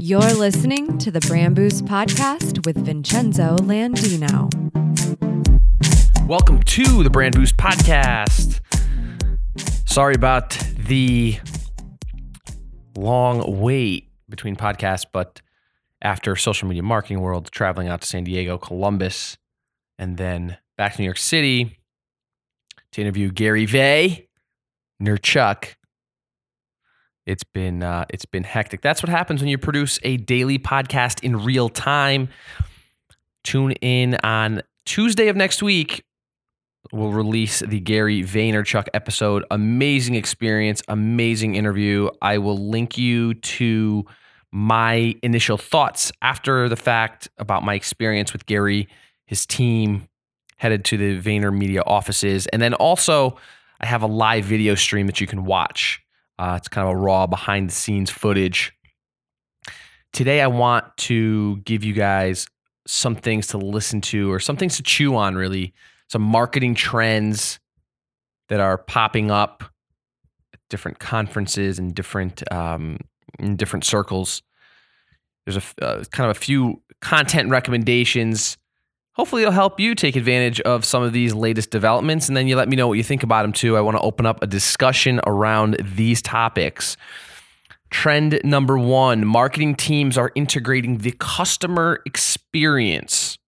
You're listening to the Brand Boost Podcast with Vincenzo Landino. Welcome to the Brand Boost Podcast. Sorry about the long wait between podcasts, but after social media marketing world, traveling out to San Diego, Columbus, and then back to New York City to interview Gary Vay, Chuck. It's been uh, it's been hectic. That's what happens when you produce a daily podcast in real time. Tune in on Tuesday of next week. We'll release the Gary Vaynerchuk episode. Amazing experience, amazing interview. I will link you to my initial thoughts after the fact about my experience with Gary, his team, headed to the VaynerMedia offices, and then also I have a live video stream that you can watch uh, it's kind of a raw behind the scenes footage. Today, I want to give you guys some things to listen to or some things to chew on, really. Some marketing trends that are popping up at different conferences and different, um, in different circles. There's a uh, kind of a few content recommendations hopefully it'll help you take advantage of some of these latest developments and then you let me know what you think about them too. I want to open up a discussion around these topics. Trend number one marketing teams are integrating the customer experience.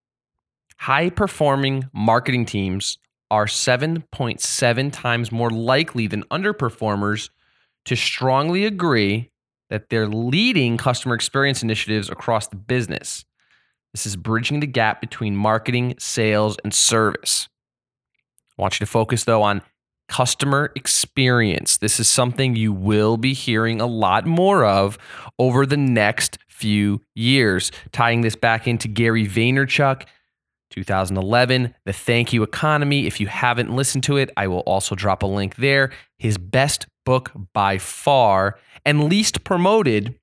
High performing marketing teams are 7.7 times more likely than underperformers to strongly agree that they're leading customer experience initiatives across the business this is bridging the gap between marketing, sales, and service. I want you to focus, though, on customer experience. This is something you will be hearing a lot more of over the next few years. Tying this back into Gary Vaynerchuk, 2011, The Thank You Economy. If you haven't listened to it, I will also drop a link there. His best book by far and least promoted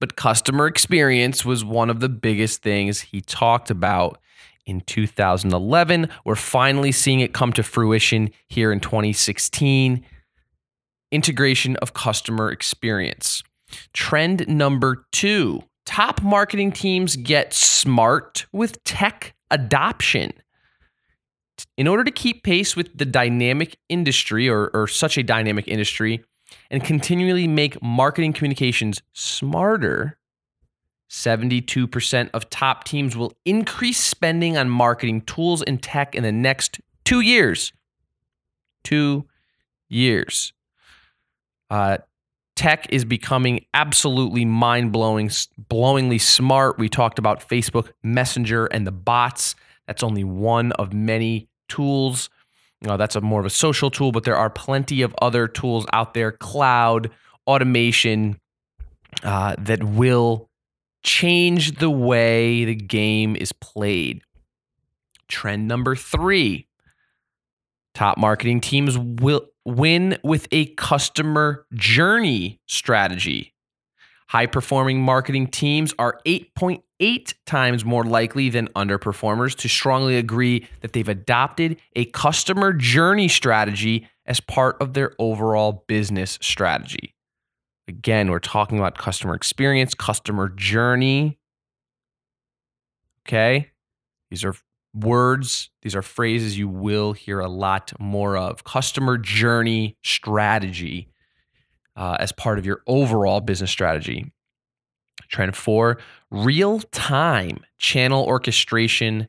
but customer experience was one of the biggest things he talked about in 2011. We're finally seeing it come to fruition here in 2016. Integration of customer experience. Trend number two top marketing teams get smart with tech adoption. In order to keep pace with the dynamic industry or, or such a dynamic industry, and continually make marketing communications smarter, 72% of top teams will increase spending on marketing tools and tech in the next two years. Two years. Uh, tech is becoming absolutely mind blowing, blowingly smart. We talked about Facebook Messenger and the bots. That's only one of many tools uh, that's a more of a social tool, but there are plenty of other tools out there, cloud, automation, uh, that will change the way the game is played. Trend number three top marketing teams will win with a customer journey strategy. High performing marketing teams are 8.8 times more likely than underperformers to strongly agree that they've adopted a customer journey strategy as part of their overall business strategy. Again, we're talking about customer experience, customer journey. Okay. These are words, these are phrases you will hear a lot more of. Customer journey strategy uh, as part of your overall business strategy. Trend four, real time channel orchestration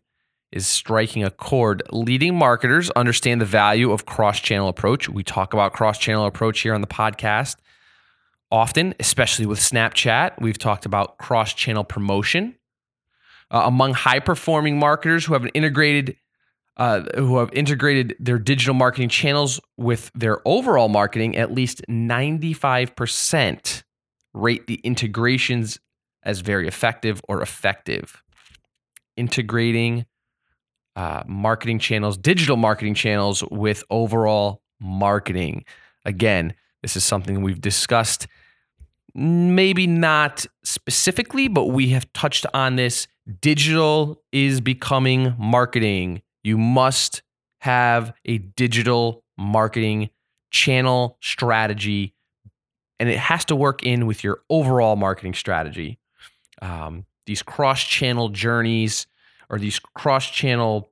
is striking a chord. Leading marketers understand the value of cross channel approach. We talk about cross channel approach here on the podcast often, especially with Snapchat. We've talked about cross channel promotion. Uh, among high performing marketers who have an integrated uh, who have integrated their digital marketing channels with their overall marketing, at least 95% rate the integrations as very effective or effective. Integrating uh, marketing channels, digital marketing channels with overall marketing. Again, this is something we've discussed, maybe not specifically, but we have touched on this. Digital is becoming marketing you must have a digital marketing channel strategy and it has to work in with your overall marketing strategy. Um, these cross channel journeys or these cross channel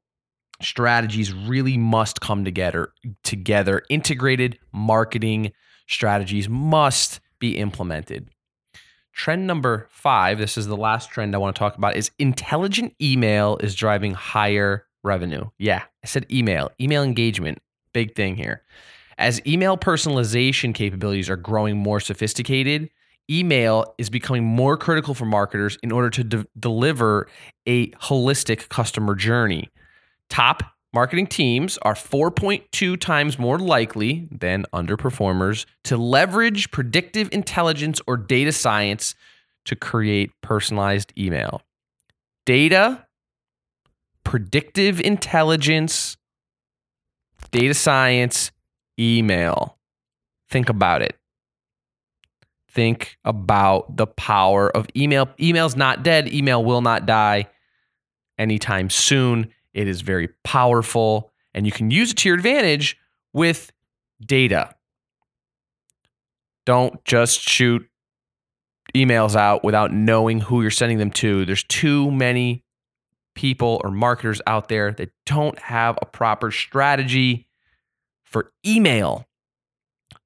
strategies really must come together together integrated marketing strategies must be implemented trend number 5 this is the last trend i want to talk about is intelligent email is driving higher revenue. Yeah i said email email engagement big thing here. As email personalization capabilities are growing more sophisticated email is becoming more critical for marketers in order to de- deliver a holistic customer journey. Top marketing teams are 4.2 times more likely than underperformers to leverage predictive intelligence or data science to create personalized email. Data, predictive intelligence, data science, email. Think about it. Think about the power of email. Email's not dead. Email will not die anytime soon. It is very powerful, and you can use it to your advantage with data. Don't just shoot emails out without knowing who you're sending them to. There's too many people or marketers out there that don't have a proper strategy for email,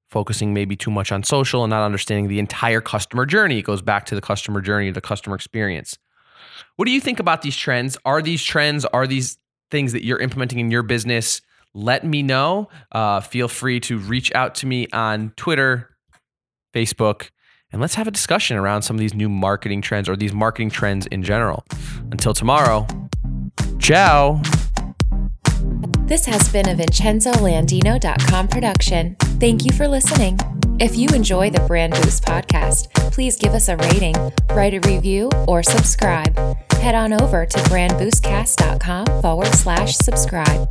focusing maybe too much on social and not understanding the entire customer journey. It goes back to the customer journey, the customer experience. What do you think about these trends? Are these trends, are these things that you're implementing in your business, let me know. Uh, feel free to reach out to me on Twitter, Facebook, and let's have a discussion around some of these new marketing trends or these marketing trends in general. Until tomorrow, ciao. This has been a VincenzoLandino.com production. Thank you for listening. If you enjoy the Brand Boost podcast, please give us a rating, write a review, or subscribe. Head on over to brandboostcast.com forward slash subscribe.